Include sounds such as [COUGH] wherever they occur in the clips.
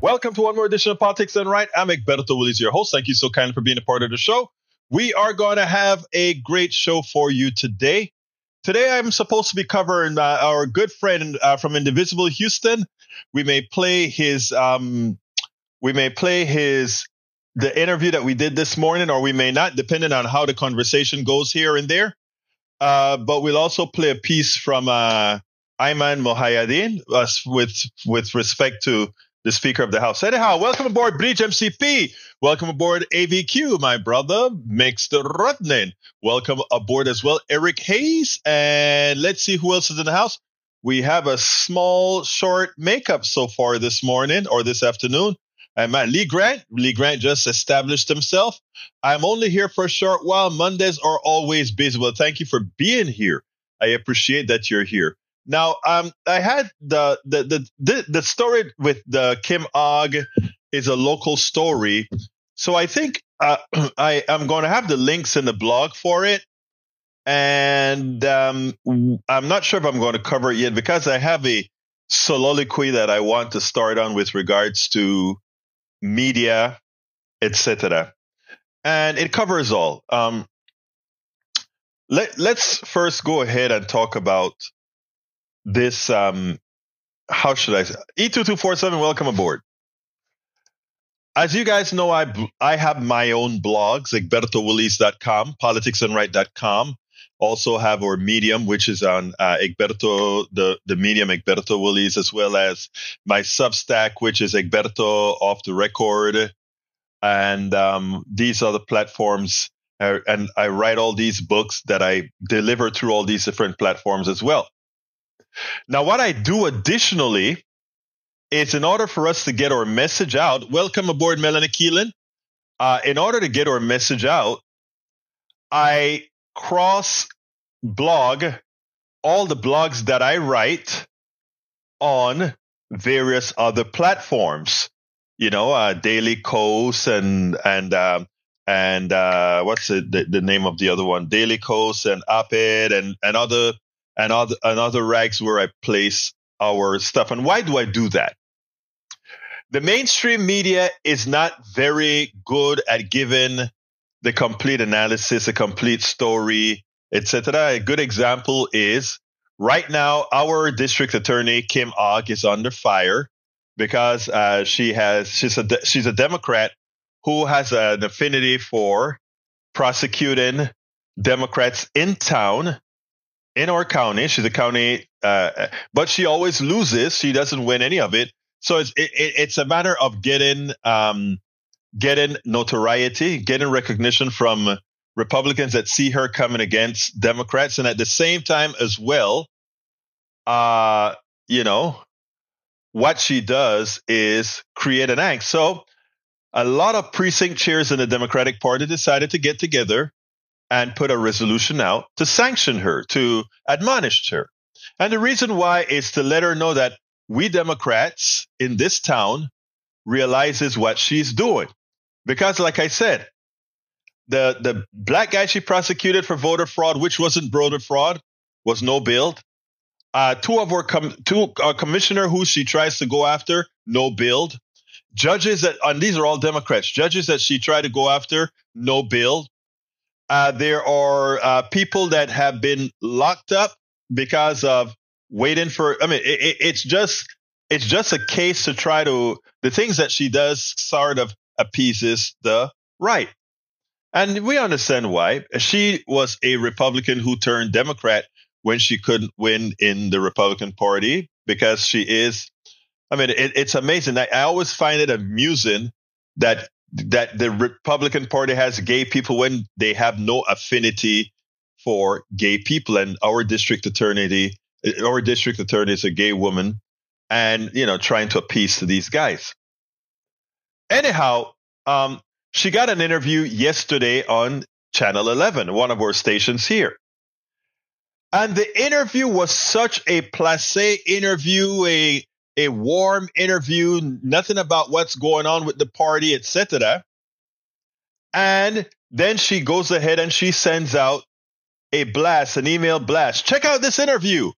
Welcome to one more edition of Politics Done Right. I'm Egberto Willies, your host. Thank you so kindly for being a part of the show. We are going to have a great show for you today. Today, I'm supposed to be covering uh, our good friend uh, from Indivisible Houston. We may play his, um, we may play his, the interview that we did this morning, or we may not, depending on how the conversation goes here and there. Uh, but we'll also play a piece from uh, Ayman Mohyeldin uh, with with respect to the Speaker of the House. Anyhow, welcome aboard Bridge MCP. Welcome aboard AVQ, my brother, Mixed Rotnen. Welcome aboard as well, Eric Hayes. And let's see who else is in the house. We have a small, short makeup so far this morning or this afternoon. I'm at Lee Grant. Lee Grant just established himself. I'm only here for a short while. Mondays are always busy. Well, thank you for being here. I appreciate that you're here. Now, um, I had the the the the, the story with the Kim Ogg is a local story, so I think uh, [CLEARS THROAT] I am going to have the links in the blog for it, and um, I'm not sure if I'm going to cover it yet because I have a soliloquy that I want to start on with regards to media, etc. And it covers all. Um, let, let's first go ahead and talk about this um how should I say E2247 welcome aboard. As you guys know, I I have my own blogs, egbertowillies.com, politicsdoneright.com. Also have our medium, which is on uh, Egberto, the, the medium Egberto Willies, as well as my Substack, which is Egberto off the record. And um, these are the platforms. Uh, and I write all these books that I deliver through all these different platforms as well. Now, what I do additionally is in order for us to get our message out, welcome aboard, Melanie Keelan. Uh, in order to get our message out, I cross blog all the blogs that I write on various other platforms. You know, uh, Daily Kos and and um, and uh, what's the, the, the name of the other one? Daily Kos and Op-Ed and and other and other, and other rags where I place our stuff. And why do I do that? The mainstream media is not very good at giving the complete analysis, a complete story, etc. A good example is right now our district attorney Kim Ogg is under fire because uh, she has she's a she's a Democrat who has an affinity for prosecuting Democrats in town in our county. She's a county, uh, but she always loses. She doesn't win any of it. So it's it, it's a matter of getting um, getting notoriety, getting recognition from Republicans that see her coming against Democrats, and at the same time as well, uh, you know, what she does is create an angst. So a lot of precinct chairs in the Democratic Party decided to get together and put a resolution out to sanction her, to admonish her. And the reason why is to let her know that we Democrats in this town realizes what she's doing. Because like I said, the, the black guy she prosecuted for voter fraud, which wasn't voter fraud, was no build. Uh, two of our com- two uh, commissioner who she tries to go after, no build. Judges that, and these are all Democrats, judges that she tried to go after, no build. Uh, there are uh, people that have been locked up because of waiting for. I mean, it, it, it's just it's just a case to try to the things that she does sort of appeases the right, and we understand why. She was a Republican who turned Democrat when she couldn't win in the Republican Party because she is. I mean, it, it's amazing. I, I always find it amusing that that the Republican Party has gay people when they have no affinity for gay people. And our district attorney, our district attorney is a gay woman, and you know, trying to appease to these guys. Anyhow, um, she got an interview yesterday on Channel 11, one of our stations here. And the interview was such a placé interview, a a warm interview, nothing about what's going on with the party, etc. And then she goes ahead and she sends out a blast, an email blast. Check out this interview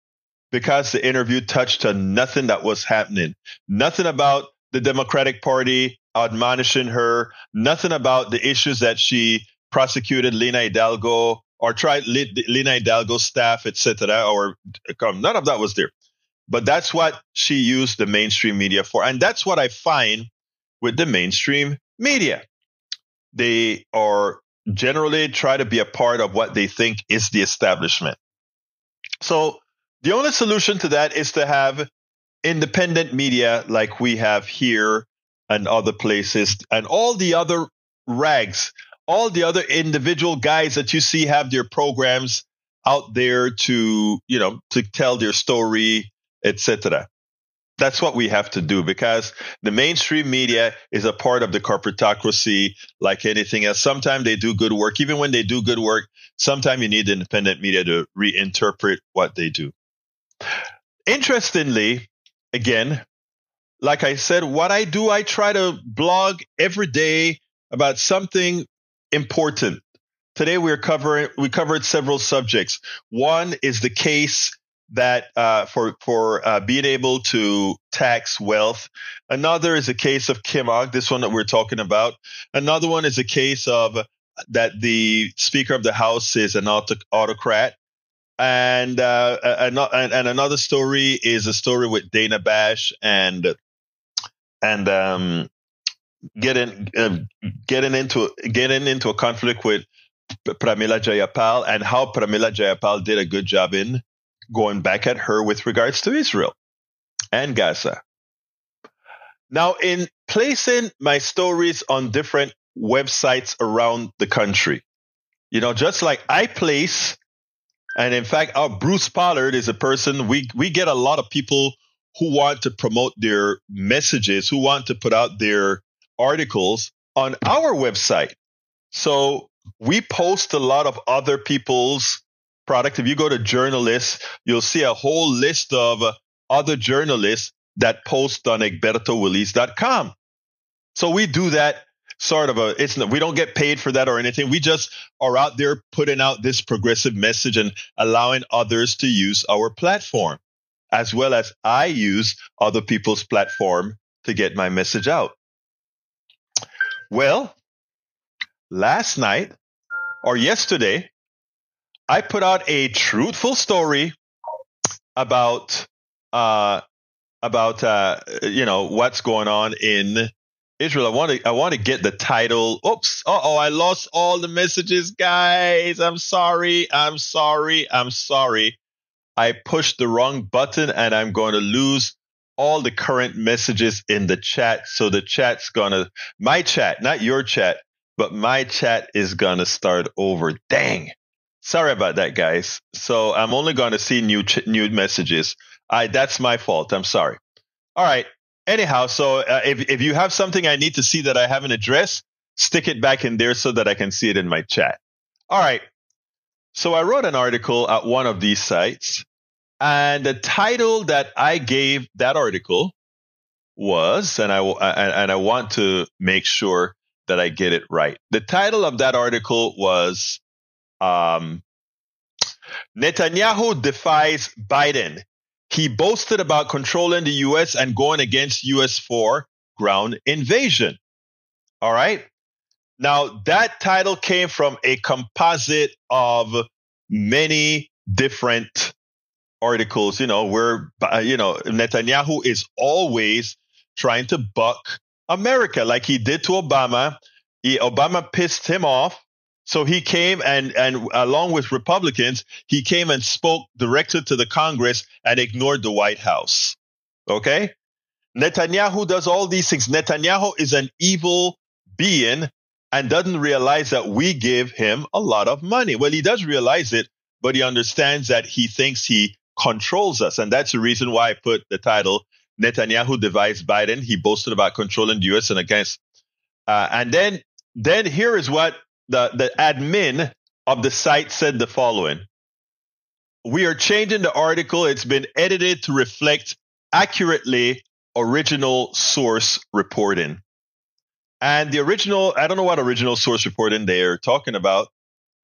because the interview touched on nothing that was happening, nothing about the Democratic Party admonishing her, nothing about the issues that she prosecuted Lina Hidalgo or tried Lina Hidalgo's staff, etc. Or none of that was there. But that's what she used the mainstream media for. And that's what I find with the mainstream media. They are generally try to be a part of what they think is the establishment. So the only solution to that is to have independent media like we have here and other places and all the other rags, all the other individual guys that you see have their programs out there to, you know, to tell their story, etc. That's what we have to do because the mainstream media is a part of the corporatocracy like anything else. Sometimes they do good work. Even when they do good work, sometimes you need independent media to reinterpret what they do. Interestingly, again, like I said, what I do, I try to blog every day about something important. Today we're covering we covered several subjects. One is the case that uh, for for uh, being able to tax wealth. Another is a case of Kim Ogg, this one that we're talking about. Another one is a case of that the Speaker of the House is an autocrat and, uh, and, and another story is a story with Dana Bash and and um, getting uh, getting into getting into a conflict with Pramila Jayapal and how Pramila Jayapal did a good job in going back at her with regards to Israel and Gaza. Now, in placing my stories on different websites around the country, you know, just like I place and in fact, our Bruce Pollard is a person we we get a lot of people who want to promote their messages, who want to put out their articles on our website. So we post a lot of other people's product. If you go to journalists, you'll see a whole list of other journalists that post on egbertowillies.com. So we do that sort of a it's we don't get paid for that or anything we just are out there putting out this progressive message and allowing others to use our platform as well as i use other people's platform to get my message out well last night or yesterday i put out a truthful story about uh about uh you know what's going on in Israel, I want to I want to get the title. Oops. oh, I lost all the messages, guys. I'm sorry. I'm sorry. I'm sorry. I pushed the wrong button and I'm going to lose all the current messages in the chat. So the chat's going to my chat, not your chat, but my chat is going to start over. Dang. Sorry about that, guys. So I'm only going to see new ch- new messages. I that's my fault. I'm sorry. All right anyhow, so uh, if if you have something I need to see that I haven't addressed, stick it back in there so that I can see it in my chat. All right. So I wrote an article at one of these sites, and the title that I gave that article was, and I and I want to make sure that I get it right. The title of that article was um, Netanyahu defies Biden he boasted about controlling the US and going against US for ground invasion. All right. Now, that title came from a composite of many different articles, you know, where, you know, Netanyahu is always trying to buck America like he did to Obama. He, Obama pissed him off. So he came and, and along with Republicans, he came and spoke directly to the Congress and ignored the White House. Okay. Netanyahu does all these things. Netanyahu is an evil being and doesn't realize that we give him a lot of money. Well, he does realize it, but he understands that he thinks he controls us. And that's the reason why I put the title Netanyahu divides Biden. He boasted about controlling the U.S. and against. Uh, and then, then here is what the, the admin of the site said the following. We are changing the article. It's been edited to reflect accurately original source reporting. And the original, I don't know what original source reporting they're talking about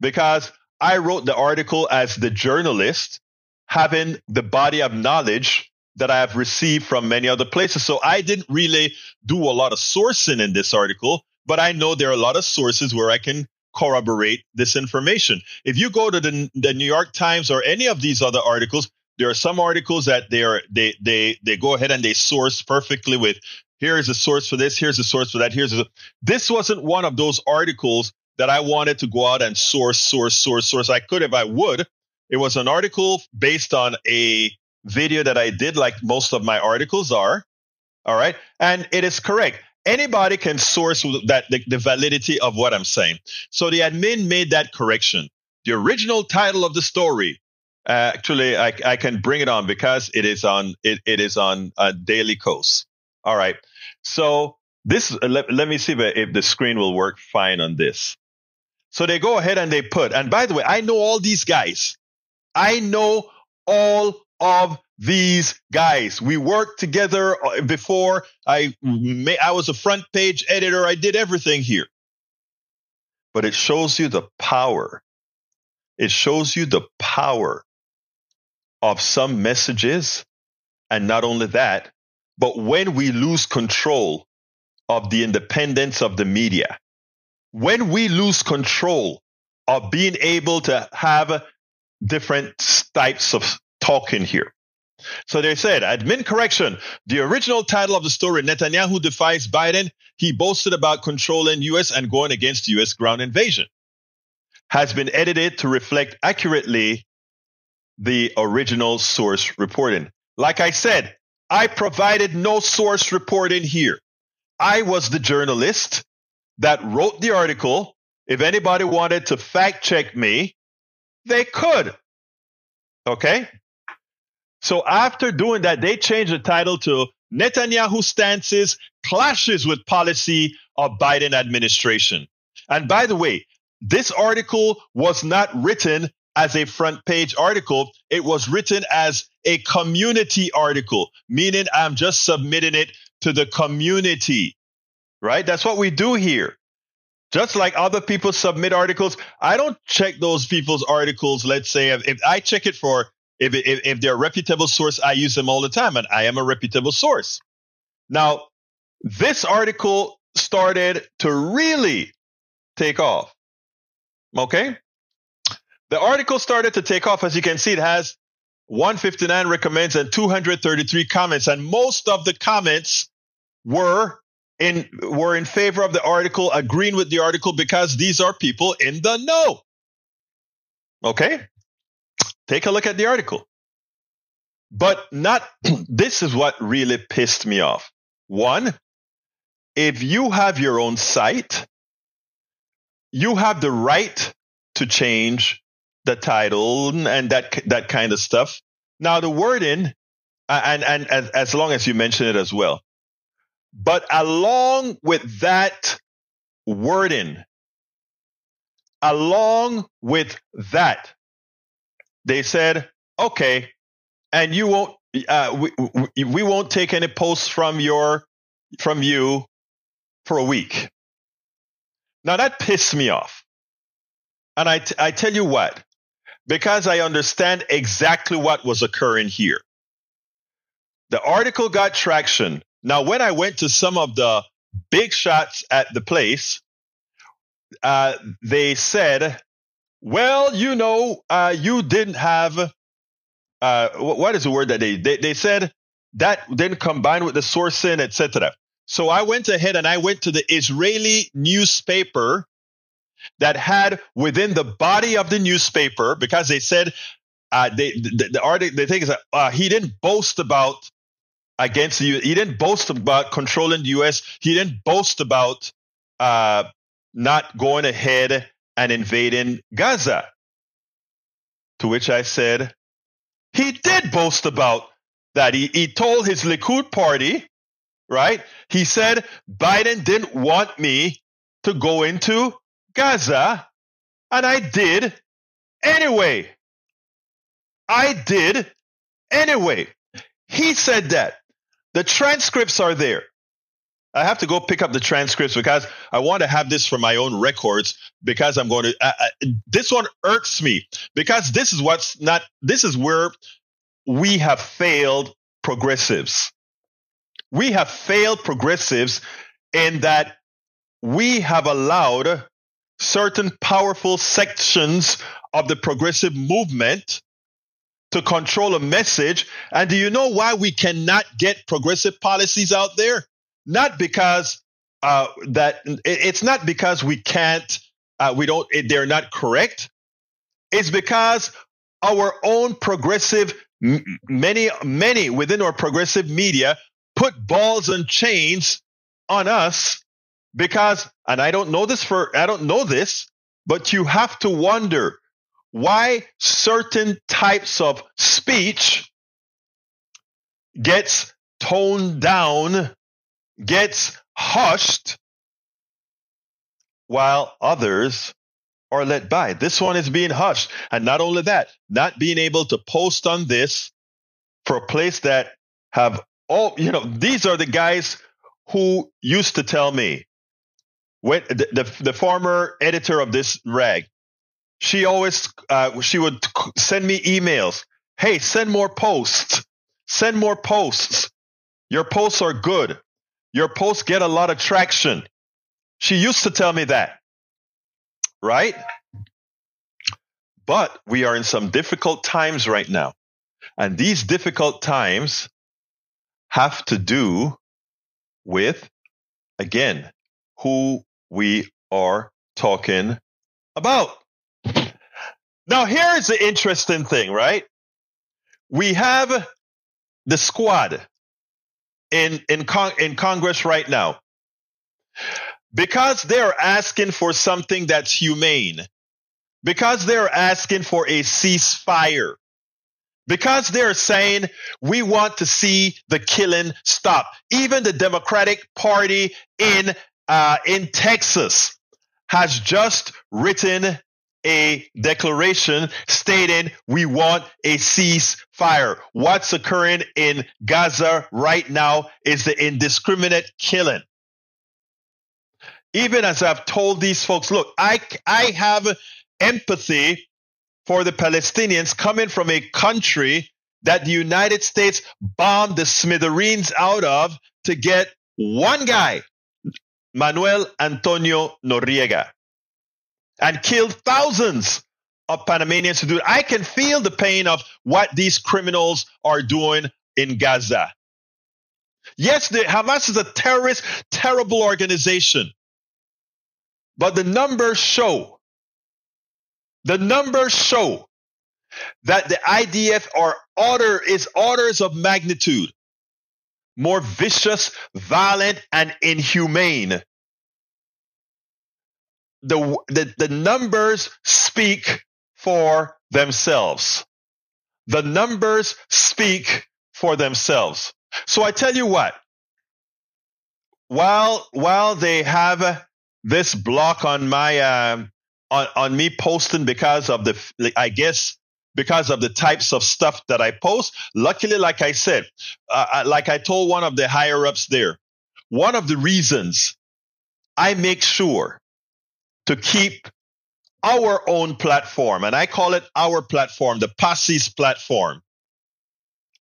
because I wrote the article as the journalist having the body of knowledge that I have received from many other places. So I didn't really do a lot of sourcing in this article, but I know there are a lot of sources where I can corroborate this information. If you go to the, the New York Times or any of these other articles, there are some articles that they are they they they go ahead and they source perfectly with here is a source for this, here's a source for that, here's a this wasn't one of those articles that I wanted to go out and source, source, source, source. I could if I would. It was an article based on a video that I did, like most of my articles are. All right. And it is correct. Anybody can source that the, the validity of what I'm saying. So the admin made that correction. The original title of the story, uh, actually, I, I can bring it on because it is on it, it is on uh, Daily Kos All right. So this uh, let, let me see if, if the screen will work fine on this. So they go ahead and they put. And by the way, I know all these guys. I know all of these guys. We worked together uh, before. I I was a front page editor. I did everything here. But it shows you the power. It shows you the power of some messages. And not only that, but when we lose control of the independence of the media, when we lose control of being able to have different types of talking here. So they said, admin correction. The original title of the story, Netanyahu defies Biden. He boasted about controlling U.S. and going against U.S. ground invasion, has been edited to reflect accurately the original source reporting. Like I said, I provided no source reporting here. I was the journalist that wrote the article. If anybody wanted to fact check me, they could. Okay. So after doing that, they changed the title to Netanyahu stances clashes with policy of Biden administration. And by the way, this article was not written as a front page article. It was written as a community article, meaning I'm just submitting it to the community, right? That's what we do here. Just like other people submit articles, I don't check those people's articles. Let's say if, I check it for if, if, if they're a reputable source, I use them all the time, and I am a reputable source. Now, this article started to really take off. Okay, the article started to take off. As you can see, it has 159 recommends and 233 comments, and most of the comments were in were in favor of the article, agreeing with the article because these are people in the know. Okay? Take a look at the article. But not [CLEARS THROAT] this is what really pissed me off. One, if you have your own site, you have the right to change the title and that that kind of stuff. Now the wording, and, and and as long as you mention it as well, but along with that wording, along with that, they said, okay, and you won't, uh, we, we won't take any posts from your, from you for a week. Now that pissed me off. And I, t- I tell you what, because I understand exactly what was occurring here. The article got traction now, when I went to some of the big shots at the place, uh, they said, well, you know, uh, you didn't have, uh, what is the word that they, they, they said that didn't combine with the sourcing, etc. So I went ahead and I went to the Israeli newspaper that had within the body of the newspaper, because they said, uh, they, the, the article, they think is that uh, he didn't boast about against the U. He didn't boast about controlling the U.S. He didn't boast about uh, not going ahead and invading Gaza. To which I said, he did boast about that. He, he told his Likud party, right? He said, Biden didn't want me to go into Gaza, and I did anyway. I did anyway. He said that. The transcripts are there. I have to go pick up the transcripts because I want to have this for my own records because I'm going to. Uh, uh, this one irks me because this is what's not. This is where we have failed progressives. We have failed progressives in that we have allowed certain powerful sections of the progressive movement to control a message. And do you know why we cannot get progressive policies out there? Not because uh, that it's not because we can't, uh, we don't, they're not correct. It's because our own progressive, many, many within our progressive media put balls and chains on us because, and I don't know this for, I don't know this, but you have to wonder why certain types of speech gets toned down, gets hushed, while others are let by. This one is being hushed. And not only that, not being able to post on this for a place that have all, you know, these are the guys who used to tell me when the, the, the former editor of this rag, she always, uh, she would send me emails. Hey, send more posts. Send more posts. Your posts are good. Your posts get a lot of traction. She used to tell me that right? But we are in some difficult times right now. And these difficult times have to do with, again, who we are talking about. Now, here's the interesting thing, right? We have the squad in, in, Con- in Congress right now. Because they're asking for something that's humane, because they're asking for a ceasefire, because they're saying we want to see the killing stop. Even the Democratic Party in uh, in Texas has just written a declaration stating we want a ceasefire. What's occurring in Gaza right now is the indiscriminate killing even as I've told these folks, look, I, I have empathy for the Palestinians coming from a country that the United States bombed the smithereens out of to get one guy, Manuel Antonio Noriega, and killed thousands of Panamanians to do it. I can feel the pain of what these criminals are doing in Gaza. Yes, the, Hamas is a terrorist, terrible organization. But the numbers show, the numbers show that the IDF are order is orders of magnitude more vicious, violent, and inhumane. The, the, the numbers speak for themselves. The numbers speak for themselves. So I tell you what, while, while they have this block on my uh, on on me posting because of the I guess because of the types of stuff that I post. Luckily, like I said, uh, like I told one of the higher ups there, one of the reasons I make sure to keep our own platform, and I call it our platform, the Posse's platform.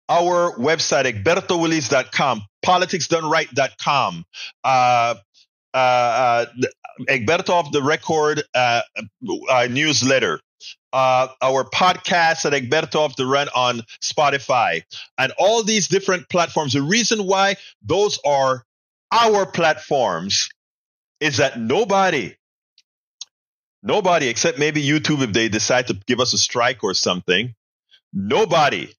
Our website, egbertowillies.com, politicsdoneright.com, uh, uh, uh, Egberto of the Record uh, uh, newsletter. Uh, our podcast at Egberto of the Run on Spotify and all these different platforms. The reason why those are our platforms is that nobody, nobody except maybe YouTube, if they decide to give us a strike or something, nobody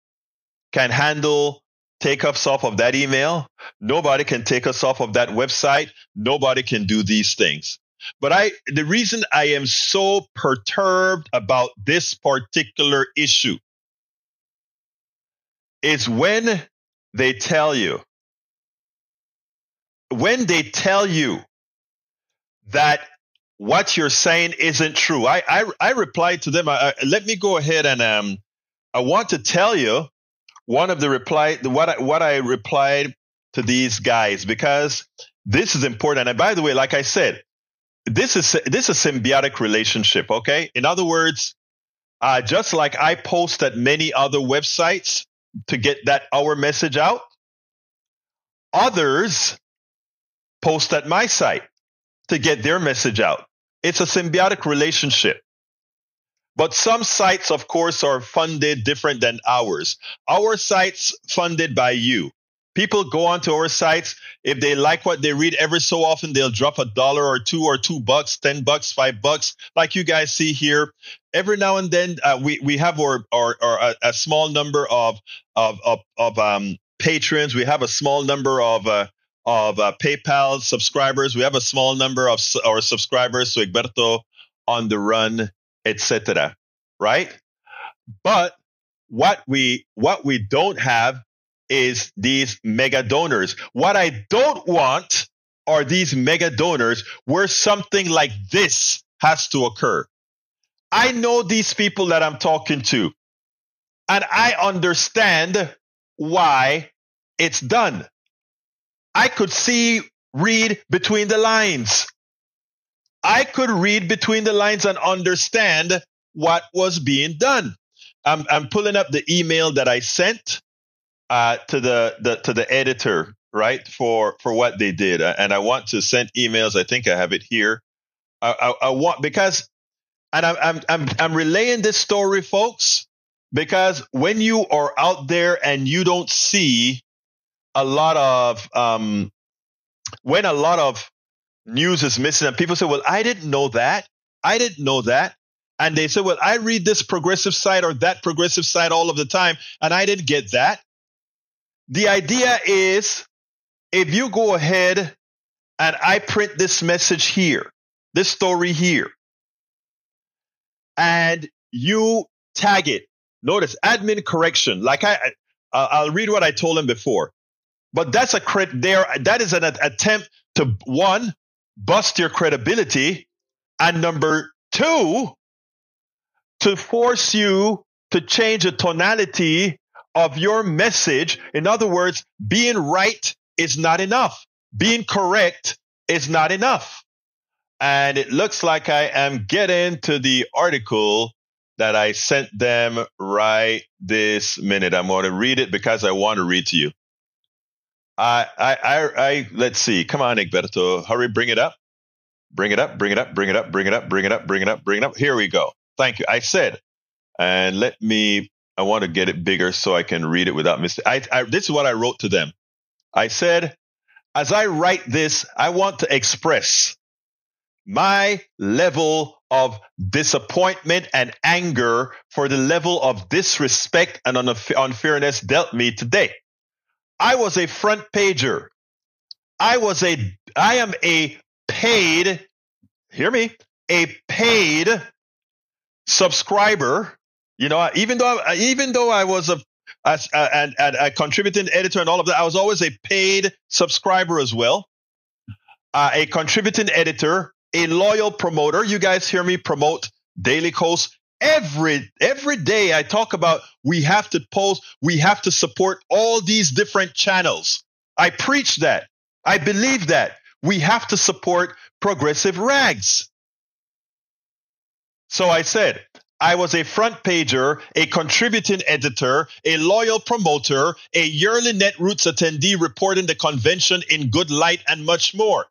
can handle take us off of that email. Nobody can take us off of that website. Nobody can do these things. But I, the reason I am so perturbed about this particular issue is when they tell you, when they tell you that what you're saying isn't true. I, I, I replied to them. I, I, let me go ahead and um, I want to tell you one of the reply what I, what I replied to these guys because this is important. And by the way, like I said, this is this is symbiotic relationship. Okay, in other words, uh, just like I post at many other websites, to get that our message out. Others post at my site to get their message out. It's a symbiotic relationship. But some sites, of course, are funded different than ours. Our sites funded by you. People go onto our sites. If they like what they read, every so often they'll drop a dollar or two or two bucks, ten bucks, five bucks, like you guys see here. Every now and then, uh, we we have our, our, our a, a, small number of of of, of um, patrons. We have a small number of uh, of uh, PayPal subscribers. We have a small number of our subscribers to Egberto on the run, etc. Right? But what we what we don't have is these mega donors. What I don't want are these mega donors where something like this has to occur. I know these people that I'm talking to, and I understand why it's done. I could see, read between the lines. I could read between the lines and understand what was being done. I'm, I'm pulling up the email that I sent uh, to the, the to the editor, right, for for what they did, and I want to send emails. I think I have it here. I, I, I want because, and I'm I'm I'm I'm relaying this story, folks, because when you are out there and you don't see a lot of um, when a lot of news is missing and people say, well, I didn't know that. I didn't know that. And they say, well, I read this progressive site or that progressive site all of the time, and I didn't get that. The idea is if you go ahead and I print this message here, this story here, and you tag it, notice admin correction. Like I, I'll read what I told him before. But that's a crit there. That is an attempt to one, bust your credibility. And number two, to force you to change the tonality of your message. In other words, being right is not enough. Being correct is not enough. And it looks like I am getting to the article that I sent them right this minute. I'm going to read it because I want to read to you. I, I, I, I, let's see. Come on, Egberto. Hurry, bring it up. Bring it up, bring it up, bring it up, bring it up, bring it up, bring it up, bring it up. Here we go. Thank you. I said, and let me, I want to get it bigger so I can read it without mistake. I, I, this is what I wrote to them. I said, as I write this, I want to express my level of disappointment and anger for the level of disrespect and unfairness dealt me today. I was a front pager. I was a, I am a paid, hear me, a paid subscriber. You know, even though, even though I was a, as, and, and a contributing editor and all of that, I was always a paid subscriber as well. Uh, a contributing editor, a loyal promoter. You guys hear me promote Daily Kos every every day I talk about we have to post, we have to support all these different channels. I preach that. I believe that. We have to support progressive rags. So I said, I was a front pager, a contributing editor, a loyal promoter, a yearly Netroots attendee reporting the convention in good light, and much more.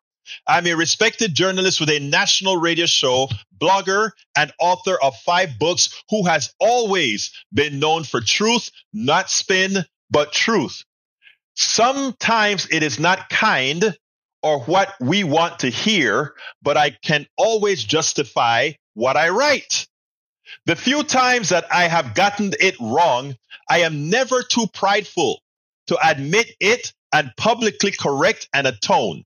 I'm a respected journalist with a national radio show, blogger, and author of five books who has always been known for truth, not spin, but truth. Sometimes it is not kind or what we want to hear, but I can always justify what I write. The few times that I have gotten it wrong, I am never too prideful to admit it and publicly correct and atone.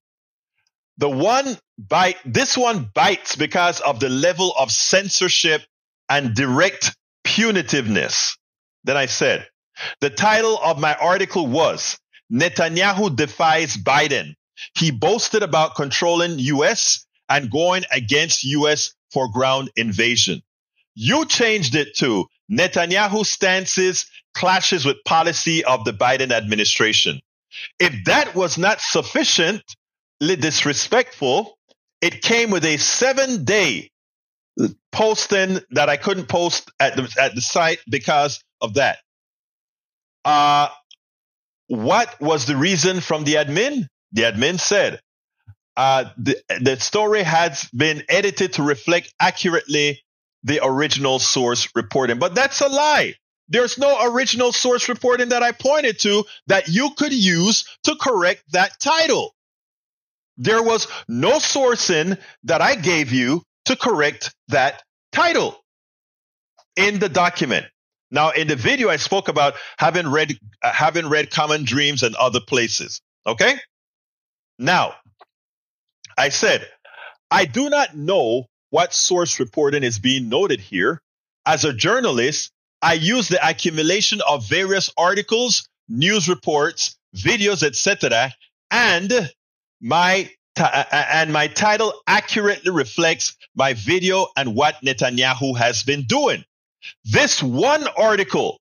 The one bite, this one bites because of the level of censorship and direct punitiveness. Then I said, the title of my article was Netanyahu defies Biden. He boasted about controlling US and going against US for ground invasion. You changed it to Netanyahu stances clashes with policy of the Biden administration. If that was not sufficient, disrespectful. It came with a seven day posting that I couldn't post at the, at the site because of that. Uh, what was the reason from the admin? The admin said uh, the, the story has been edited to reflect accurately the original source reporting. But that's a lie. There's no original source reporting that I pointed to that you could use to correct that title. There was no sourcing that I gave you to correct that title in the document. Now, in the video, I spoke about having read uh, having read Common Dreams and other places. Okay. Now, I said I do not know what source reporting is being noted here. As a journalist, I use the accumulation of various articles, news reports, videos, etc., and my uh, uh, and my title accurately reflects my video and what Netanyahu has been doing. This one article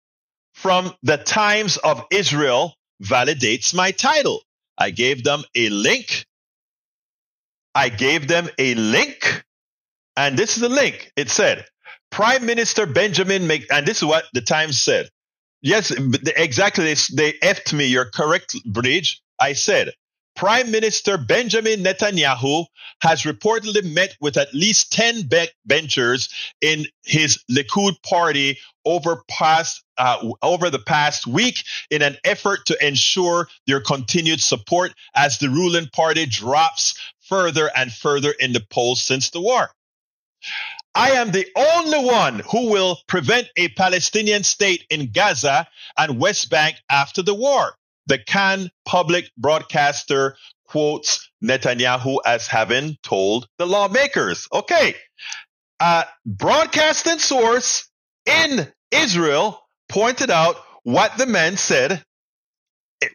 from the Times of Israel validates my title. I gave them a link. I gave them a link. And this is the link. It said, Prime Minister Benjamin Mc, and this is what the Times said. Yes, exactly. They, they effed me. You're correct, Bridge. I said, Prime Minister Benjamin Netanyahu has reportedly met with at least 10 backbenchers in his Likud party over past uh, over the past week in an effort to ensure their continued support as the ruling party drops further and further in the polls since the war. I am the only one who will prevent a Palestinian state in Gaza and West Bank after the war the Kan public broadcaster quotes Netanyahu as having told the lawmakers. Okay. Uh, broadcasting source in Israel pointed out what the man said,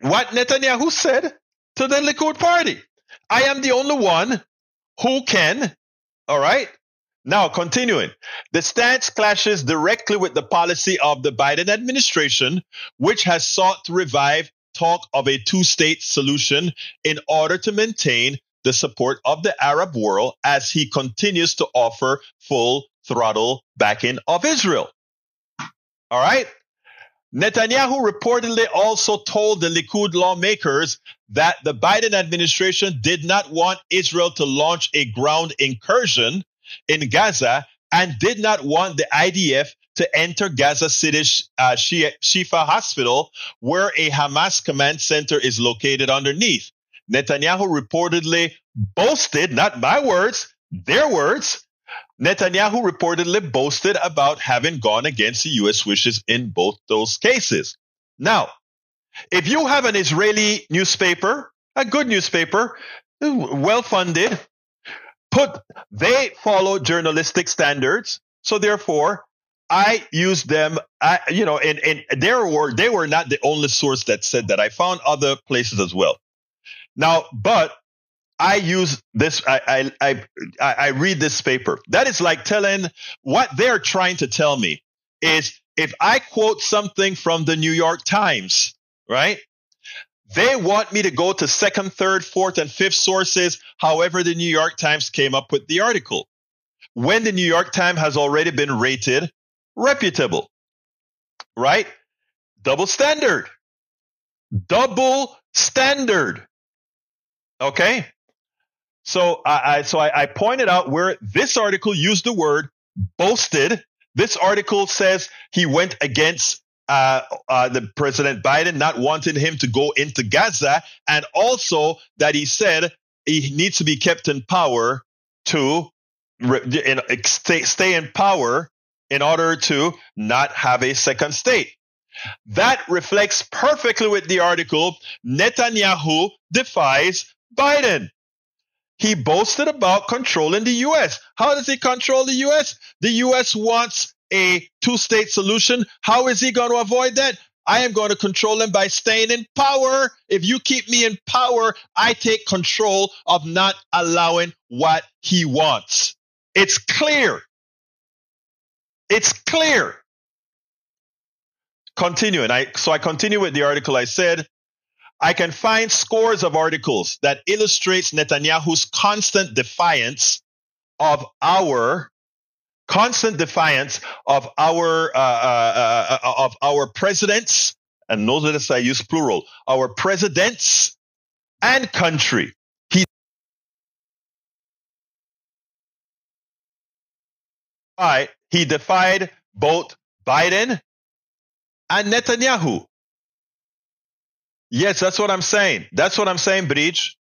what Netanyahu said to the Likud party. I am the only one who can, all right? Now, continuing, the stance clashes directly with the policy of the Biden administration, which has sought to revive talk of a two state solution in order to maintain the support of the Arab world as he continues to offer full throttle backing of Israel. All right. Netanyahu reportedly also told the Likud lawmakers that the Biden administration did not want Israel to launch a ground incursion in Gaza and did not want the IDF to enter Gaza City's uh, Shifa Hospital, where a Hamas command center is located underneath. Netanyahu reportedly boasted, not my words, their words. Netanyahu reportedly boasted about having gone against the U.S. wishes in both those cases. Now, if you have an Israeli newspaper, a good newspaper, well funded, put they follow journalistic standards. So therefore, I used them, I, you know, and, and they were, they were not the only source that said that. I found other places as well. Now, but I use this, I, I, I, I read this paper. That is like telling what they're trying to tell me is if I quote something from the New York Times, right? They want me to go to second, third, fourth, and fifth sources, however the New York Times came up with the article. When the New York Times has already been rated reputable, right? Double standard. Double standard. Okay. So I, I so I, I pointed out where this article used the word boasted. This article says he went against uh, uh, the President Biden, not wanting him to go into Gaza, and also that he said he needs to be kept in power to you know, stay, stay in power in order to not have a second state. That reflects perfectly with the article Netanyahu defies Biden. He boasted about controlling the US. How does he control the US? The US wants a two state solution. How is he going to avoid that? I am going to control him by staying in power. If you keep me in power, I take control of not allowing what he wants. It's clear. It's clear. Continuing, I, so I continue with the article. I said, I can find scores of articles that illustrates Netanyahu's constant defiance of our constant defiance of our uh, uh, uh, of our presidents and notice I use plural, our presidents and country. He he defied both Biden and Netanyahu. Yes, that's what I'm saying. That's what I'm saying, Breach.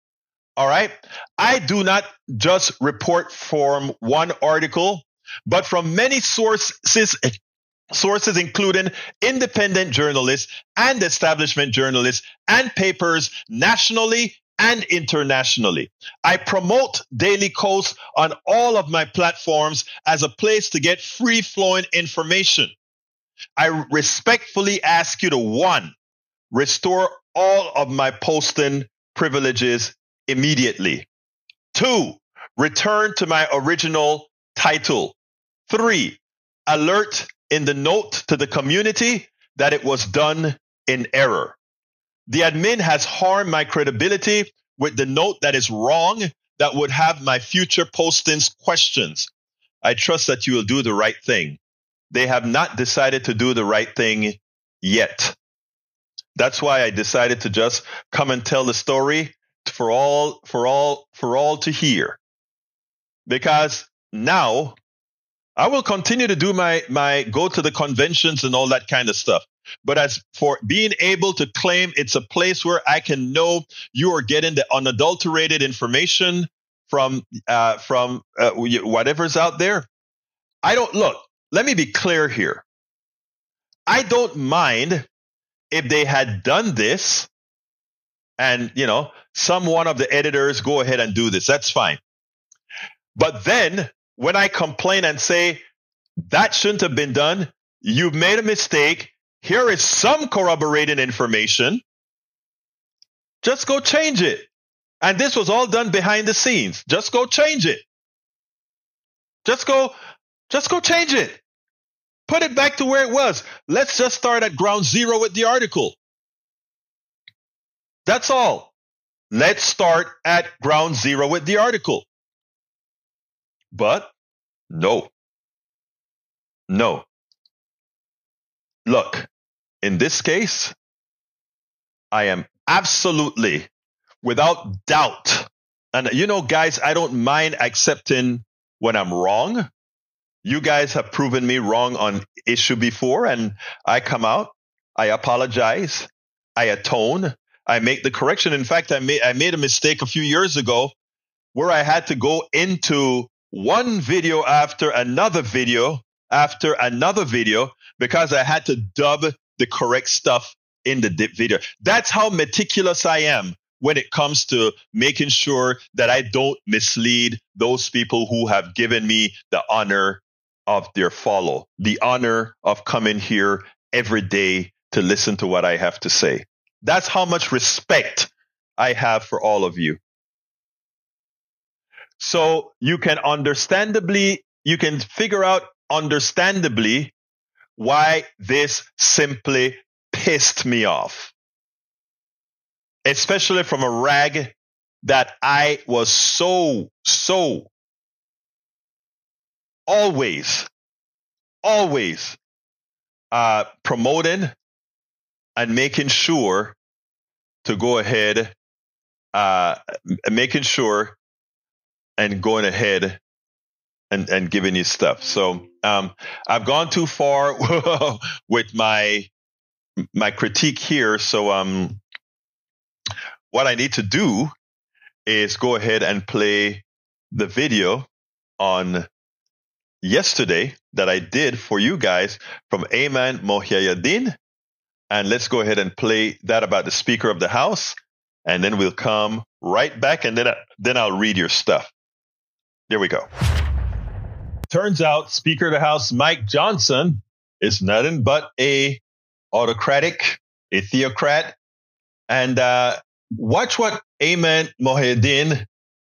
All right. I do not just report from one article, but from many sources, sources including independent journalists and establishment journalists and papers nationally and internationally. I promote Daily Kos on all of my platforms as a place to get free flowing information. I respectfully ask you to one, restore all of my posting privileges immediately. Two, return to my original title. Three, alert in the note to the community that it was done in error. The admin has harmed my credibility with the note that is wrong that would have my future postings questions. I trust that you will do the right thing. They have not decided to do the right thing yet. That's why I decided to just come and tell the story for all for all for all to hear. Because now I will continue to do my my go to the conventions and all that kind of stuff. But as for being able to claim it's a place where I can know you are getting the unadulterated information from uh, from uh, whatever's out there, I don't look. Let me be clear here. I don't mind if they had done this and, you know, some one of the editors go ahead and do this, that's fine. But then when I complain and say that shouldn't have been done, you've made a mistake. Here is some corroborating information. Just go change it. And this was all done behind the scenes. Just go change it. Just go, just go change it. Put it back to where it was. Let's just start at ground zero with the article. That's all. Let's start at ground zero with the article. But no. No. Look, in this case, I am absolutely without doubt. And you know, guys, I don't mind accepting when I'm wrong you guys have proven me wrong on issue before and I come out, I apologize, I atone, I make the correction. In fact, I made I made a mistake a few years ago where I had to go into one video after another video after another video because I had to dub the correct stuff in the video. That's how meticulous I am when it comes to making sure that I don't mislead those people who have given me the honor of their follow, the honor of coming here every day to listen to what I have to say. That's how much respect I have for all of you. So you can understandably, you can figure out understandably why this simply pissed me off. Especially from a rag that I was so, so always, always uh, promoting and making sure to go ahead, uh, making sure and going ahead and, and giving you stuff. So um, I've gone too far [LAUGHS] with my my critique here. So um, what I need to do is go ahead and play the video on yesterday that I did for you guys from Ayman Mohyeldin. And let's go ahead and play that about the Speaker of the House. And then we'll come right back and then, I, then I'll read your stuff. There we go. Turns out Speaker of the House Mike Johnson is nothing but a autocratic, a theocrat. And uh, watch what Ayman Mohyeldin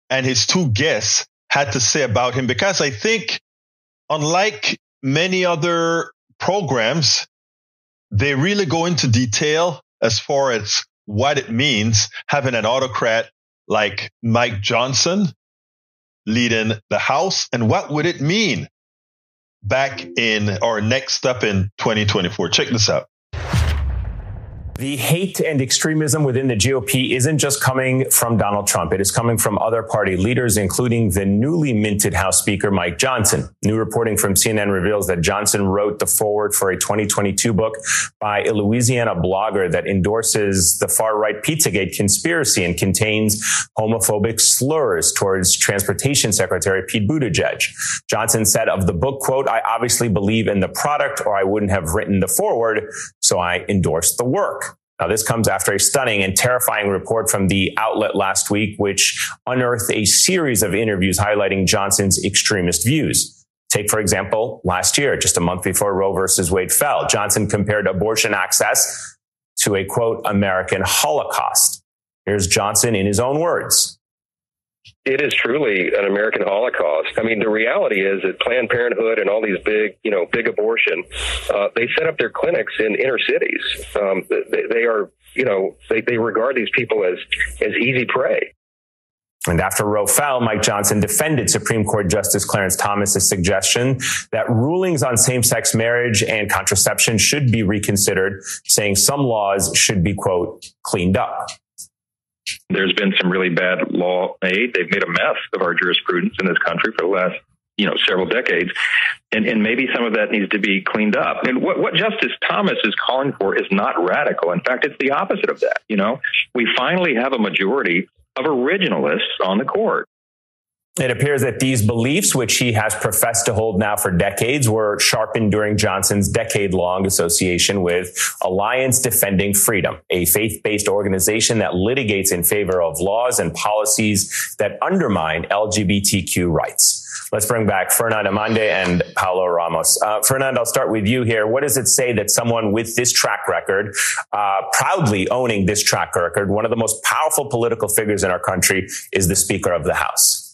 and his two guests had to say about him because I think unlike many other programs, they really go into detail as far as what it means having an autocrat like Mike Johnson leading the House and what would it mean back in or next up in 2024. Check this out. The hate and extremism within the GOP isn't just coming from Donald Trump. It is coming from other party leaders, including the newly minted House Speaker, Mike Johnson. New reporting from CNN reveals that Johnson wrote the foreword for a 2022 book by a Louisiana blogger that endorses the far right Pizzagate conspiracy and contains homophobic slurs towards Transportation Secretary Pete Buttigieg. Johnson said of the book, quote, I obviously believe in the product or I wouldn't have written the foreword, so I endorsed the work. Now, this comes after a stunning and terrifying report from the outlet last week, which unearthed a series of interviews highlighting Johnson's extremist views. Take, for example, last year, just a month before Roe versus Wade fell, Johnson compared abortion access to a quote, American Holocaust. Here's Johnson in his own words. It is truly an American Holocaust. I mean, the reality is that Planned Parenthood and all these big, you know, big abortion, uh, they set up their clinics in inner cities. Um, they, they, are, you know, they, they regard these people as as easy prey. And after Roe fell, Mike Johnson defended Supreme Court Justice Clarence Thomas's suggestion that rulings on same-sex marriage and contraception should be reconsidered, saying some laws should be, quote, cleaned up. There's been some really bad law made. They've made a mess of our jurisprudence in this country for the last you know several decades. And, and maybe some of that needs to be cleaned up. And what, what justice thomas is calling for is not radical. In fact it's the opposite of that you know? We finally have a majority of originalists on the court it appears that these beliefs, which he has professed to hold now for decades, were sharpened during Johnson's decade long association with Alliance Defending Freedom, a faith based organization that litigates in favor of laws and policies that undermine LGBTQ rights. Let's bring back Fernand Amandi and Paola Ramos. Uh, Fernand, I'll start with you here. What does it say that someone with this track record, uh, proudly owning this track record, one of the most powerful political figures in our country, is the Speaker of the House?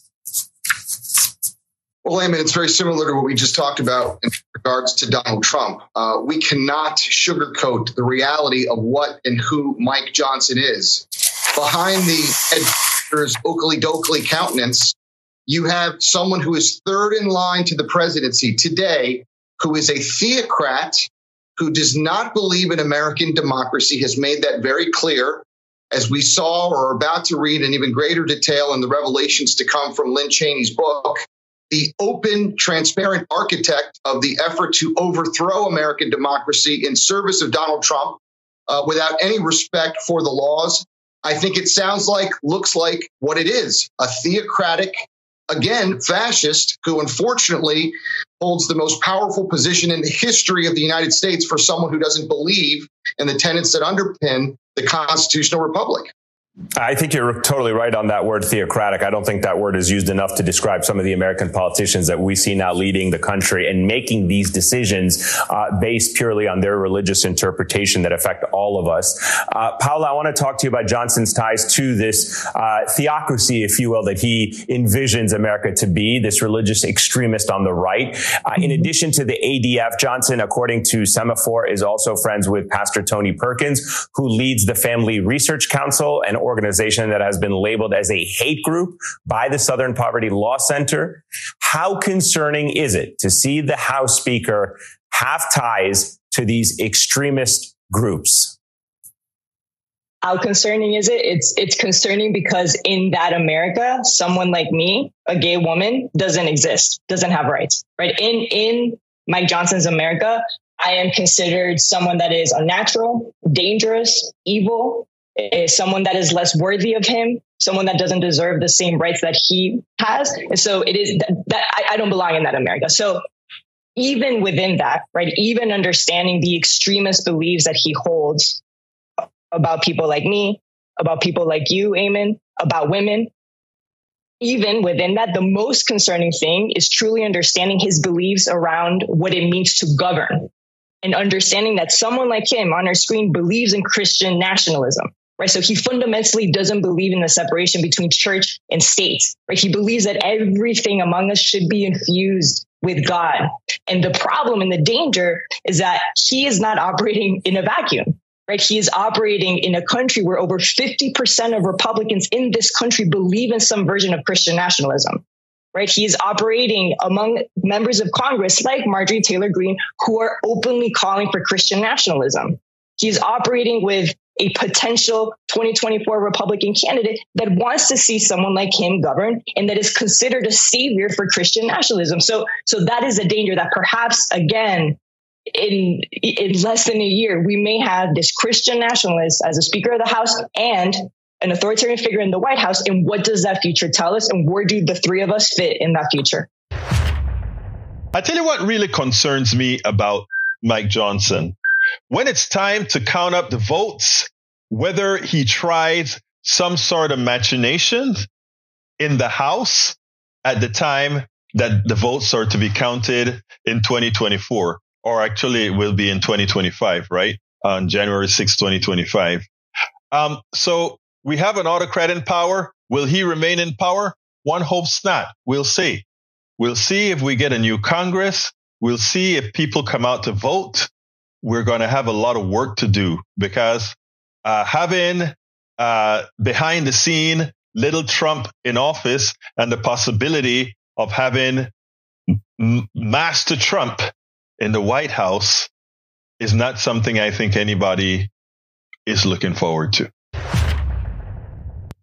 Well, Ayman, it's very similar to what we just talked about in regards to Donald Trump. Uh, we cannot sugarcoat the reality of what and who Mike Johnson is. Behind the Ed Oakley Dokley countenance, you have someone who is third in line to the presidency today, who is a theocrat, who does not believe in American democracy, has made that very clear, as we saw or are about to read in even greater detail in the revelations to come from Lynn Cheney's book the open, transparent architect of the effort to overthrow American democracy in service of Donald Trump uh, without any respect for the laws. I think it sounds like, looks like what it is a theocratic, again, fascist who unfortunately holds the most powerful position in the history of the United States for someone who doesn't believe in the tenets that underpin the constitutional republic. I think you're totally right on that word theocratic. I don't think that word is used enough to describe some of the American politicians that we see now leading the country and making these decisions uh, based purely on their religious interpretation that affect all of us. Uh, Paola, I want to talk to you about Johnson's ties to this uh, theocracy, if you will, that he envisions America to be, this religious extremist on the right. Uh, in mm-hmm. addition to the ADF, Johnson, according to Semafor, is also friends with Pastor Tony Perkins, who leads the Family Research Council and organization that has been labeled as a hate group by the Southern Poverty Law Center. How concerning is it to see the House Speaker have ties to these extremist groups? How concerning is it? It's it's concerning because in that America, someone like me, a gay woman, doesn't exist, doesn't have rights. Right? In in Mike Johnson's America, I am considered someone that is unnatural, dangerous, evil, is someone that is less worthy of him, someone that doesn't deserve the same rights that he has. And so it is that, that I, I don't belong in that America. So even within that, right, even understanding the extremist beliefs that he holds about people like me, about people like you, Ayman, about women, even within that, the most concerning thing is truly understanding his beliefs around what it means to govern and understanding that someone like him on our screen believes in Christian nationalism right? So he fundamentally doesn't believe in the separation between church and state, right? He believes that everything among us should be infused with God. And the problem and the danger is that he is not operating in a vacuum. Right. He is operating in a country where over 50% of Republicans in this country believe in some version of Christian nationalism right? He is operating among members of Congress like Marjorie Taylor Greene, who are openly calling for Christian nationalism He's operating with a potential 2024 Republican candidate that wants to see someone like him govern and that is considered a savior for Christian nationalism. So, so that is a danger that perhaps again, in in less than a year, we may have this Christian nationalist as a Speaker of the House and an authoritarian figure in the White House. And what does that future tell us? And where do the three of us fit in that future? I tell you what really concerns me about Mike Johnson. When it's time to count up the votes, whether he tried some sort of machination in the House at the time that the votes are to be counted in 2024, or actually it will be in 2025, right? On January 6, 2025. Um, so we have an autocrat in power. Will he remain in power? One hopes not. We'll see. We'll see if we get a new Congress. We'll see if people come out to vote. We're going to have a lot of work to do because uh, having uh, behind the scene little Trump in office and the possibility of having M- Master Trump in the White House is not something I think anybody is looking forward to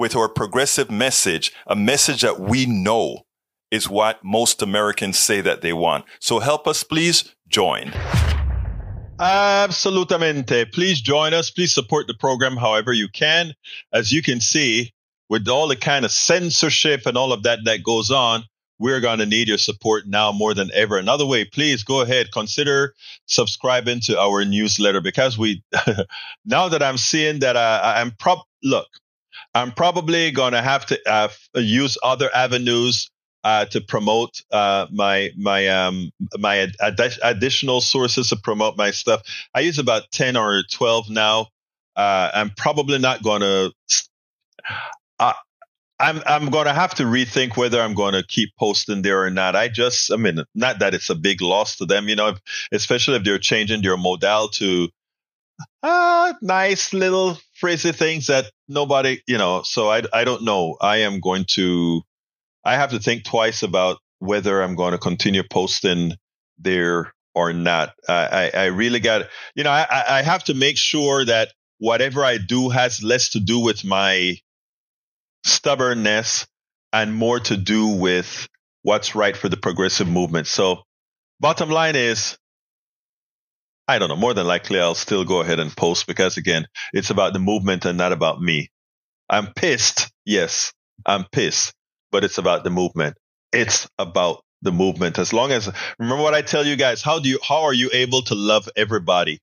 with our progressive message, a message that we know is what most Americans say that they want. So help us, please join. Absolutamente. Please join us. Please support the program however you can. As you can see, with all the kind of censorship and all of that that goes on, we're going to need your support now more than ever. Another way, please go ahead, consider subscribing to our newsletter because we, [LAUGHS] now that I'm seeing that uh, I'm prop, look, I'm probably going to have to uh, use other avenues uh, to promote uh, my my um, my ad- additional sources to promote my stuff. I use about ten or twelve now. Uh, I'm probably not going to. Uh, I'm I'm going to have to rethink whether I'm going to keep posting there or not. I just, I mean, not that it's a big loss to them, you know, if, especially if they're changing their modal to uh, nice little frizzy things that nobody, you know, so I, I don't know. I am going to, I have to think twice about whether I'm going to continue posting there or not. I, I really got, you know, I, I have to make sure that whatever I do has less to do with my stubbornness and more to do with what's right for the progressive movement. So bottom line is I don't know. More than likely, I'll still go ahead and post because again, it's about the movement and not about me. I'm pissed. Yes, I'm pissed, but it's about the movement. It's about the movement. As long as remember what I tell you guys, how do you how are you able to love everybody?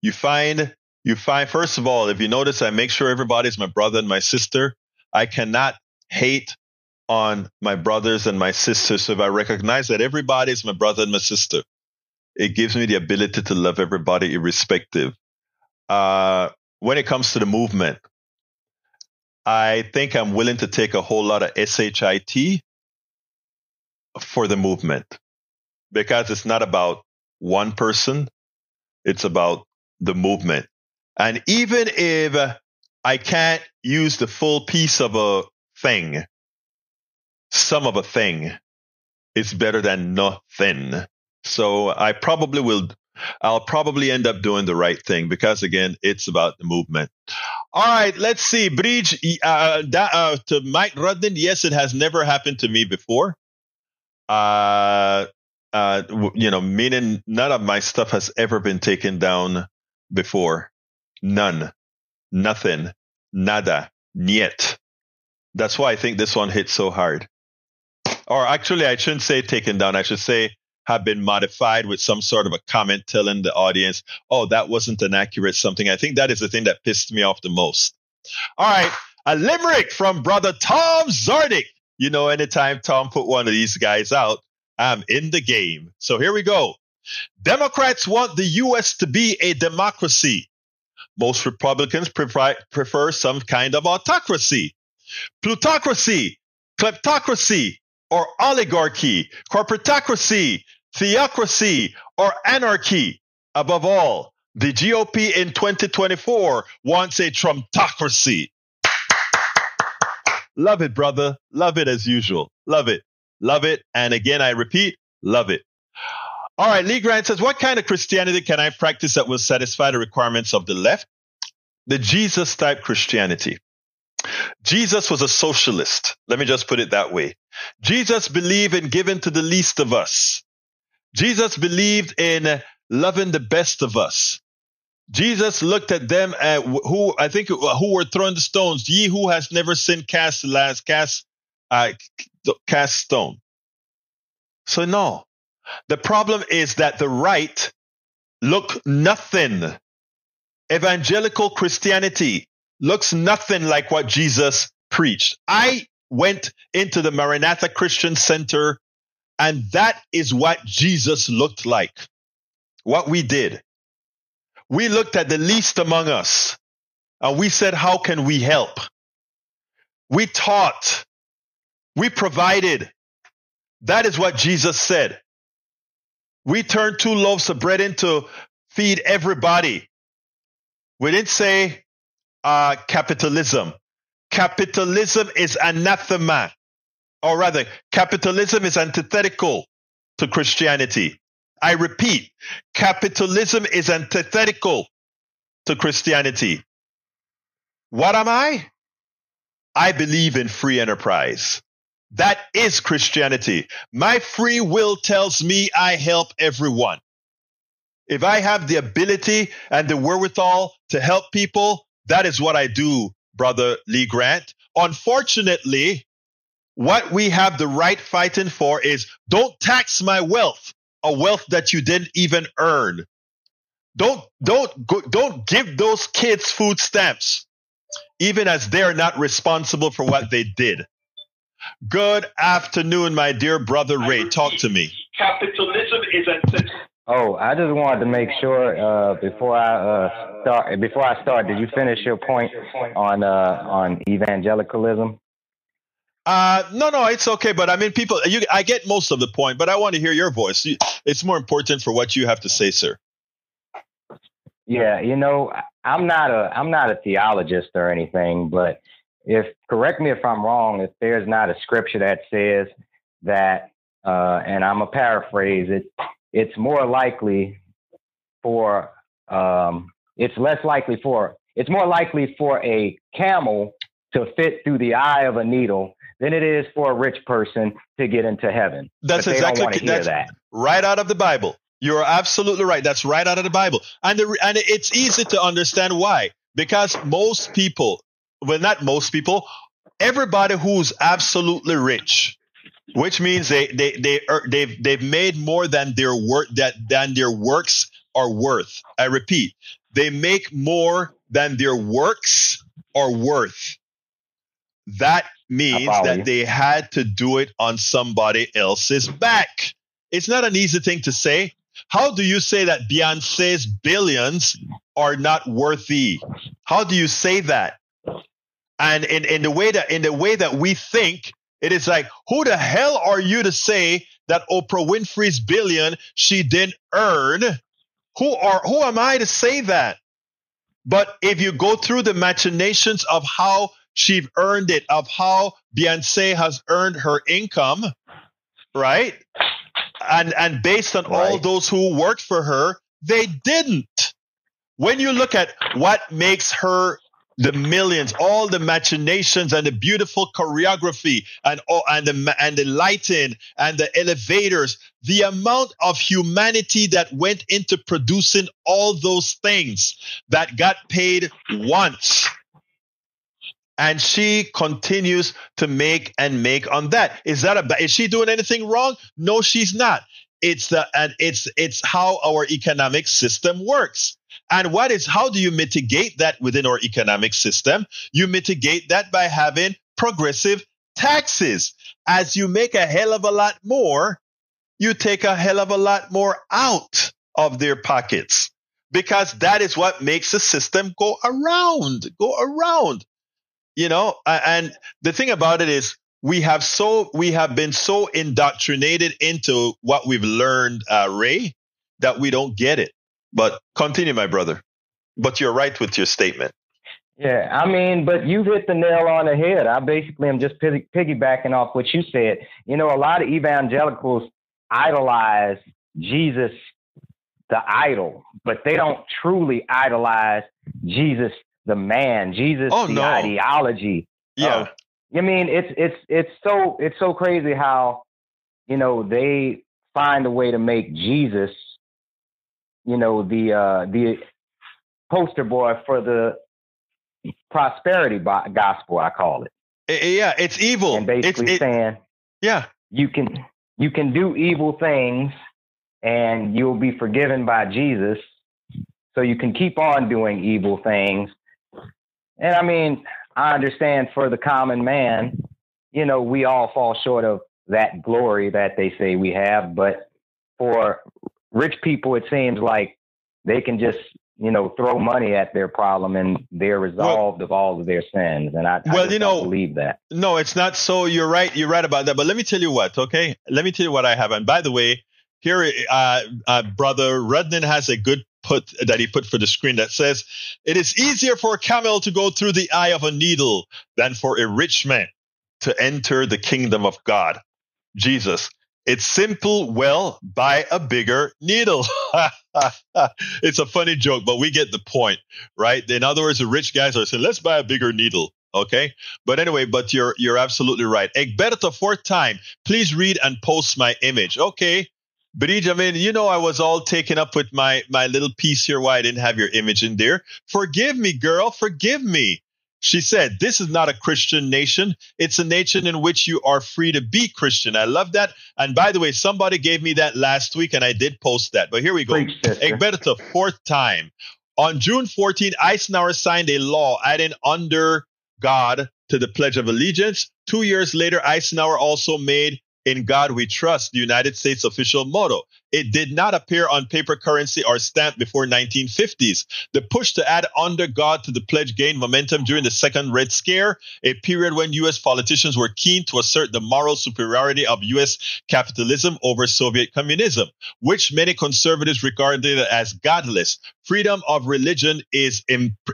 You find you find first of all, if you notice I make sure everybody's my brother and my sister. I cannot hate on my brothers and my sisters. So if I recognize that everybody's my brother and my sister, it gives me the ability to love everybody irrespective. Uh, when it comes to the movement, I think I'm willing to take a whole lot of SHIT for the movement because it's not about one person. It's about the movement. And even if I can't use the full piece of a thing, some of a thing is better than nothing. So I probably will. I'll probably end up doing the right thing because again, it's about the movement. All right, let's see. Bridge uh, that, uh, to Mike Rudden. Yes, it has never happened to me before. Uh, uh, you know, meaning none of my stuff has ever been taken down before. None, nothing, nada, niet. That's why I think this one hit so hard. Or actually, I shouldn't say taken down. I should say have been modified with some sort of a comment telling the audience, oh, that wasn't an accurate something. I think that is the thing that pissed me off the most. All right. A limerick from brother Tom Zardik. You know, anytime Tom put one of these guys out, I'm in the game. So here we go. Democrats want the U.S. to be a democracy. Most Republicans prefer, prefer some kind of autocracy, plutocracy, kleptocracy, or oligarchy, corporatocracy, theocracy, or anarchy. Above all, the GOP in 2024 wants a Trumpocracy. Love it, brother. Love it as usual. Love it. Love it. And again, I repeat, love it. All right, Lee Grant says, What kind of Christianity can I practice that will satisfy the requirements of the left? The Jesus type Christianity. Jesus was a socialist. Let me just put it that way. Jesus believed in giving to the least of us. Jesus believed in loving the best of us. Jesus looked at them at who I think who were throwing the stones. Ye who has never sinned, cast the last cast uh, cast stone. So no, the problem is that the right look nothing. Evangelical Christianity looks nothing like what Jesus preached. I went into the Maranatha Christian Center, and that is what Jesus looked like. What we did. We looked at the least among us, and we said, How can we help? We taught, we provided. That is what Jesus said. We turned two loaves of bread into feed everybody. We didn't say uh, capitalism. Capitalism is anathema, or rather, capitalism is antithetical to Christianity. I repeat, capitalism is antithetical to Christianity. What am I? I believe in free enterprise. That is Christianity. My free will tells me I help everyone. If I have the ability and the wherewithal to help people, that is what I do, brother Lee Grant. Unfortunately, what we have the right fighting for is don't tax my wealth, a wealth that you didn't even earn. Don't don't don't give those kids food stamps, even as they're not responsible for what they did. Good afternoon, my dear brother Ray. Talk to me. Capitalism is a. Oh, I just wanted to make sure uh, before I uh, start. Before I start, did you finish your point on uh, on evangelicalism? Uh, no, no, it's okay. But I mean, people, you, I get most of the point, but I want to hear your voice. It's more important for what you have to say, sir. Yeah, you know, I'm not a I'm not a theologist or anything, but if correct me if I'm wrong, if there's not a scripture that says that, uh, and I'm a paraphrase it, it's more likely for um, it's less likely for it's more likely for a camel to fit through the eye of a needle than it is for a rich person to get into heaven. That's exactly that's that. right out of the Bible. You're absolutely right. That's right out of the Bible, and the, and it's easy to understand why because most people well, not most people, everybody who's absolutely rich, which means they they they are, they've they've made more than their work that than their works are worth. I repeat, they make more than their works are worth. That means that they had to do it on somebody else's back. It's not an easy thing to say. How do you say that Beyonce's billions are not worthy? How do you say that? And in, in the way that in the way that we think, it is like, who the hell are you to say that Oprah Winfrey's billion she didn't earn? Who are who am I to say that? But if you go through the machinations of how she earned it, of how Beyonce has earned her income, right? And and based on right. all those who worked for her, they didn't. When you look at what makes her the millions, all the machinations and the beautiful choreography and and the and the lighting and the elevators, the amount of humanity that went into producing all those things that got paid once. And she continues to make and make on that. Is that a is she doing anything wrong? No, she's not. It's the and it's it's how our economic system works and what is, how do you mitigate that within our economic system? You mitigate that by having progressive taxes. As you make a hell of a lot more, you take a hell of a lot more out of their pockets. because that is what makes the system go around, go around. You know, and the thing about it is we have so we have been so indoctrinated into what we've learned, uh, Ray, that we don't get it. But continue, my brother. But you're right with your statement. Yeah, I mean, but you've hit the nail on the head. I basically am just piggybacking off what you said. You know, a lot of evangelicals idolize Jesus, the idol, but they don't truly idolize Jesus, the man, Jesus, oh, the no. ideology. Yeah. I mean, it's it's it's so it's so crazy how you know they find a way to make Jesus, you know, the uh, the poster boy for the prosperity gospel, I call it. Yeah, it's evil. And basically it's, it, saying, yeah, you can you can do evil things and you'll be forgiven by Jesus. So you can keep on doing evil things. And I mean, I understand for the common man, you know, we all fall short of that glory that they say we have. But for rich people, it seems like they can just you know, throw money at their problem and they're resolved well, of all of their sins. And I, well, I you know, believe that. No, it's not so. You're right. You're right about that. But let me tell you what, okay? Let me tell you what I have. And by the way, here, uh, uh, brother Rudnan has a good put that he put for the screen that says, it is easier for a camel to go through the eye of a needle than for a rich man to enter the kingdom of God. Jesus. It's simple. Well, buy a bigger needle. [LAUGHS] it's a funny joke, but we get the point, right? In other words, the rich guys are saying, let's buy a bigger needle. Okay. But anyway, but you're, you're absolutely right. Egberto, fourth time, please read and post my image. Okay. Bridge, I mean, you know, I was all taken up with my, my little piece here why I didn't have your image in there. Forgive me, girl. Forgive me. She said, This is not a Christian nation. It's a nation in which you are free to be Christian. I love that. And by the way, somebody gave me that last week and I did post that. But here we go. Egberto, fourth time. On June 14, Eisenhower signed a law adding under God to the Pledge of Allegiance. Two years later, Eisenhower also made in God we trust, the United States official motto. It did not appear on paper currency or stamp before 1950s. The push to add under God to the pledge gained momentum during the second Red Scare, a period when U.S. politicians were keen to assert the moral superiority of U.S. capitalism over Soviet communism, which many conservatives regarded as godless. Freedom of religion is,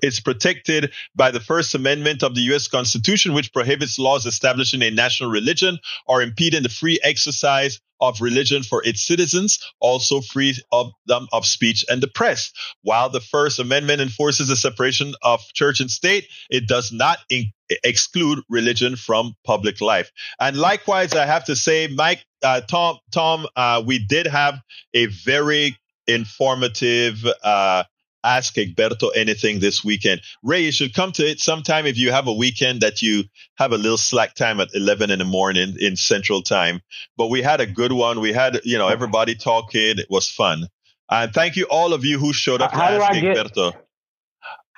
is protected by the First Amendment of the U.S. Constitution, which prohibits laws establishing a national religion or impeding the free exercise of religion for its citizens, also free of them of speech and the press. While the First Amendment enforces the separation of church and state, it does not in- exclude religion from public life. And likewise, I have to say, Mike, uh, Tom, Tom, uh, we did have a very informative uh, ask Egberto anything this weekend. Ray, you should come to it sometime if you have a weekend that you have a little slack time at 11 in the morning in central time. But we had a good one. We had, you know, everybody talking. It was fun. And thank you all of you who showed up how to ask Egberto.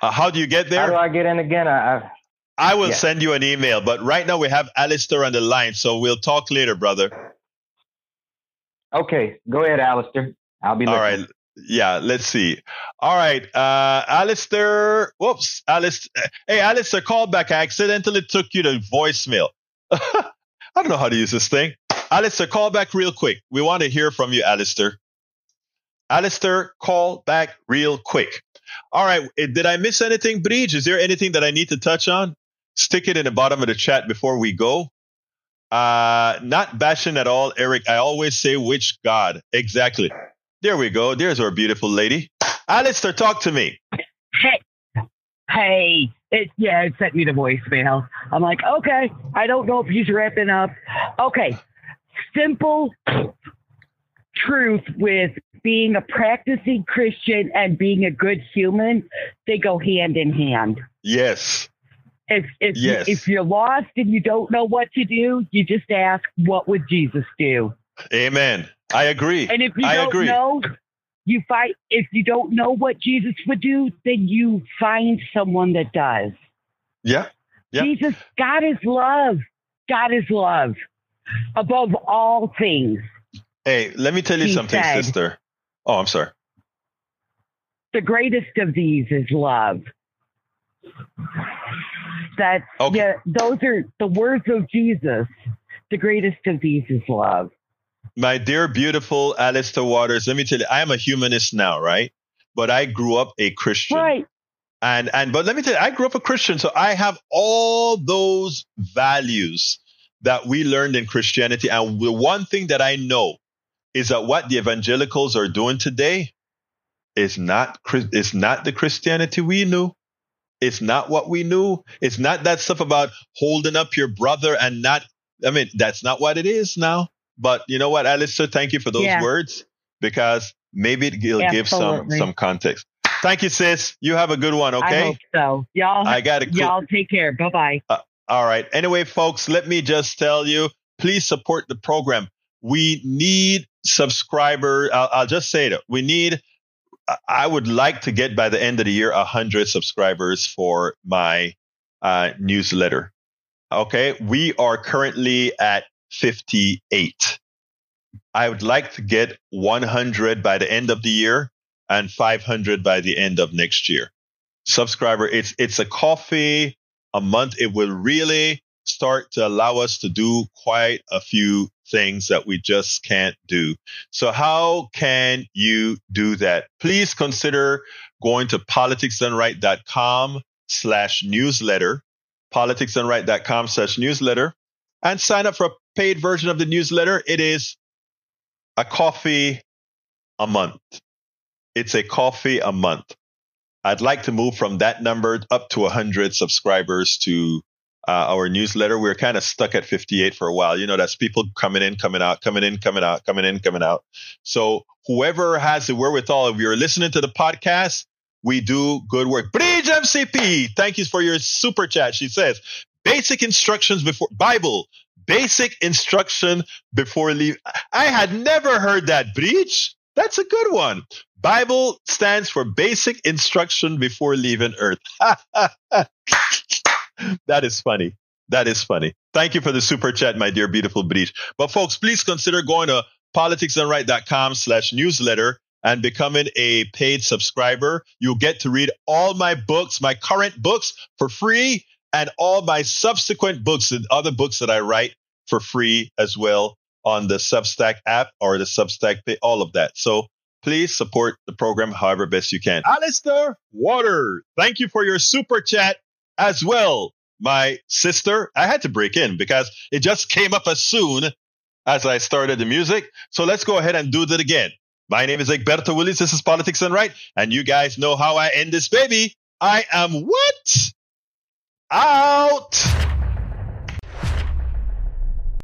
Uh, how do you get there? How do I get in again? I, I will yeah. send you an email, but right now we have Alistair on the line, so we'll talk later, brother. Okay, go ahead, Alistair. I'll be listening. All right yeah, let's see. All right, uh, Alistair. Whoops, Alistair. Hey, Alistair, call back. I accidentally took you to voicemail. [LAUGHS] I don't know how to use this thing. Alistair, call back real quick. We want to hear from you, Alistair. Alistair, call back real quick. All right, eh, did I miss anything, Bridge? Is there anything that I need to touch on? Stick it in the bottom of the chat before we go. Uh, not bashing at all, Eric. I always say which God. Exactly. There we go. There's our beautiful lady. Alistair, talk to me. Hey, hey, it yeah, it sent me the voicemail. I'm like, okay, I don't know if he's wrapping up. Okay, simple truth with being a practicing Christian and being a good human, they go hand in hand. Yes. If if yes. if you're lost and you don't know what to do, you just ask, what would Jesus do? Amen. I agree. And if you I don't agree. know, you fight. If you don't know what Jesus would do, then you find someone that does. Yeah. yeah. Jesus, God is love. God is love above all things. Hey, let me tell you something, said, sister. Oh, I'm sorry. the greatest of these is love. That Okay. yeah, those are the words of Jesus. The greatest of these is love. My dear, beautiful Alistair Waters, let me tell you, I am a humanist now, right? But I grew up a Christian. Right. And and but let me tell you, I grew up a Christian, so I have all those values that we learned in Christianity. And the one thing that I know is that what the evangelicals are doing today is not is not the Christianity we knew. It's not what we knew. It's not that stuff about holding up your brother and not. I mean, that's not what it is now. But you know what, Alistair? Thank you for those Yeah. words because maybe it'll give some some context. Thank you, sis. You have a good one. I Okay. hope so. Y'all I got to. y'all take care. Bye bye. All right. Anyway, folks, let me just tell you, please support the program. We need subscriber. I'll, I'll just say it. We need. I- I would like to get by the end of the year a hundred subscribers for my uh, newsletter. Okay, we are currently at fifty-eight. I would like to get one hundred by the end of the year and five hundred by the end of next year. Subscriber, it's it's a coffee a month, it will really start to allow us to do quite a few things that we just can't do. So how can you do that? Please consider going to politicsdoneright.com slash newsletter, politicsdoneright.com slash newsletter, and sign up for a paid version of the newsletter. It is a coffee a month. It's a coffee a month. I'd like to move from that number up to 100 subscribers to uh, our newsletter. We're kind of stuck at 58 for a while. You know, that's people coming in, coming out, coming in, coming out, coming in, coming out. So whoever has the wherewithal, if you're listening to the podcast, we do good work. Bridge MCP, thank you for your super chat. She says, basic instructions before Bible, basic instruction before leave. I had never heard that, Breach. That's a good one. Bible stands for basic instruction before leaving earth. [LAUGHS] that is funny. That is funny. Thank you for the super chat, my dear beautiful Breach. But folks, please consider going to politicsdoneright.com slash newsletter and becoming a paid subscriber. You'll get to read all my books, my current books for free and all my subsequent books and other books that I write for free as well on the Substack app or the Substack pay, all of that. So please support the program however best you can. Alistair Water, thank you for your super chat as well, my sister. I had to break in because it just came up as soon as I started the music. So let's go ahead and do that again. My name is Egberto Willies. This is Politics Done Right. And you guys know how I end this baby. I am what? Out.